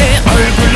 I'll be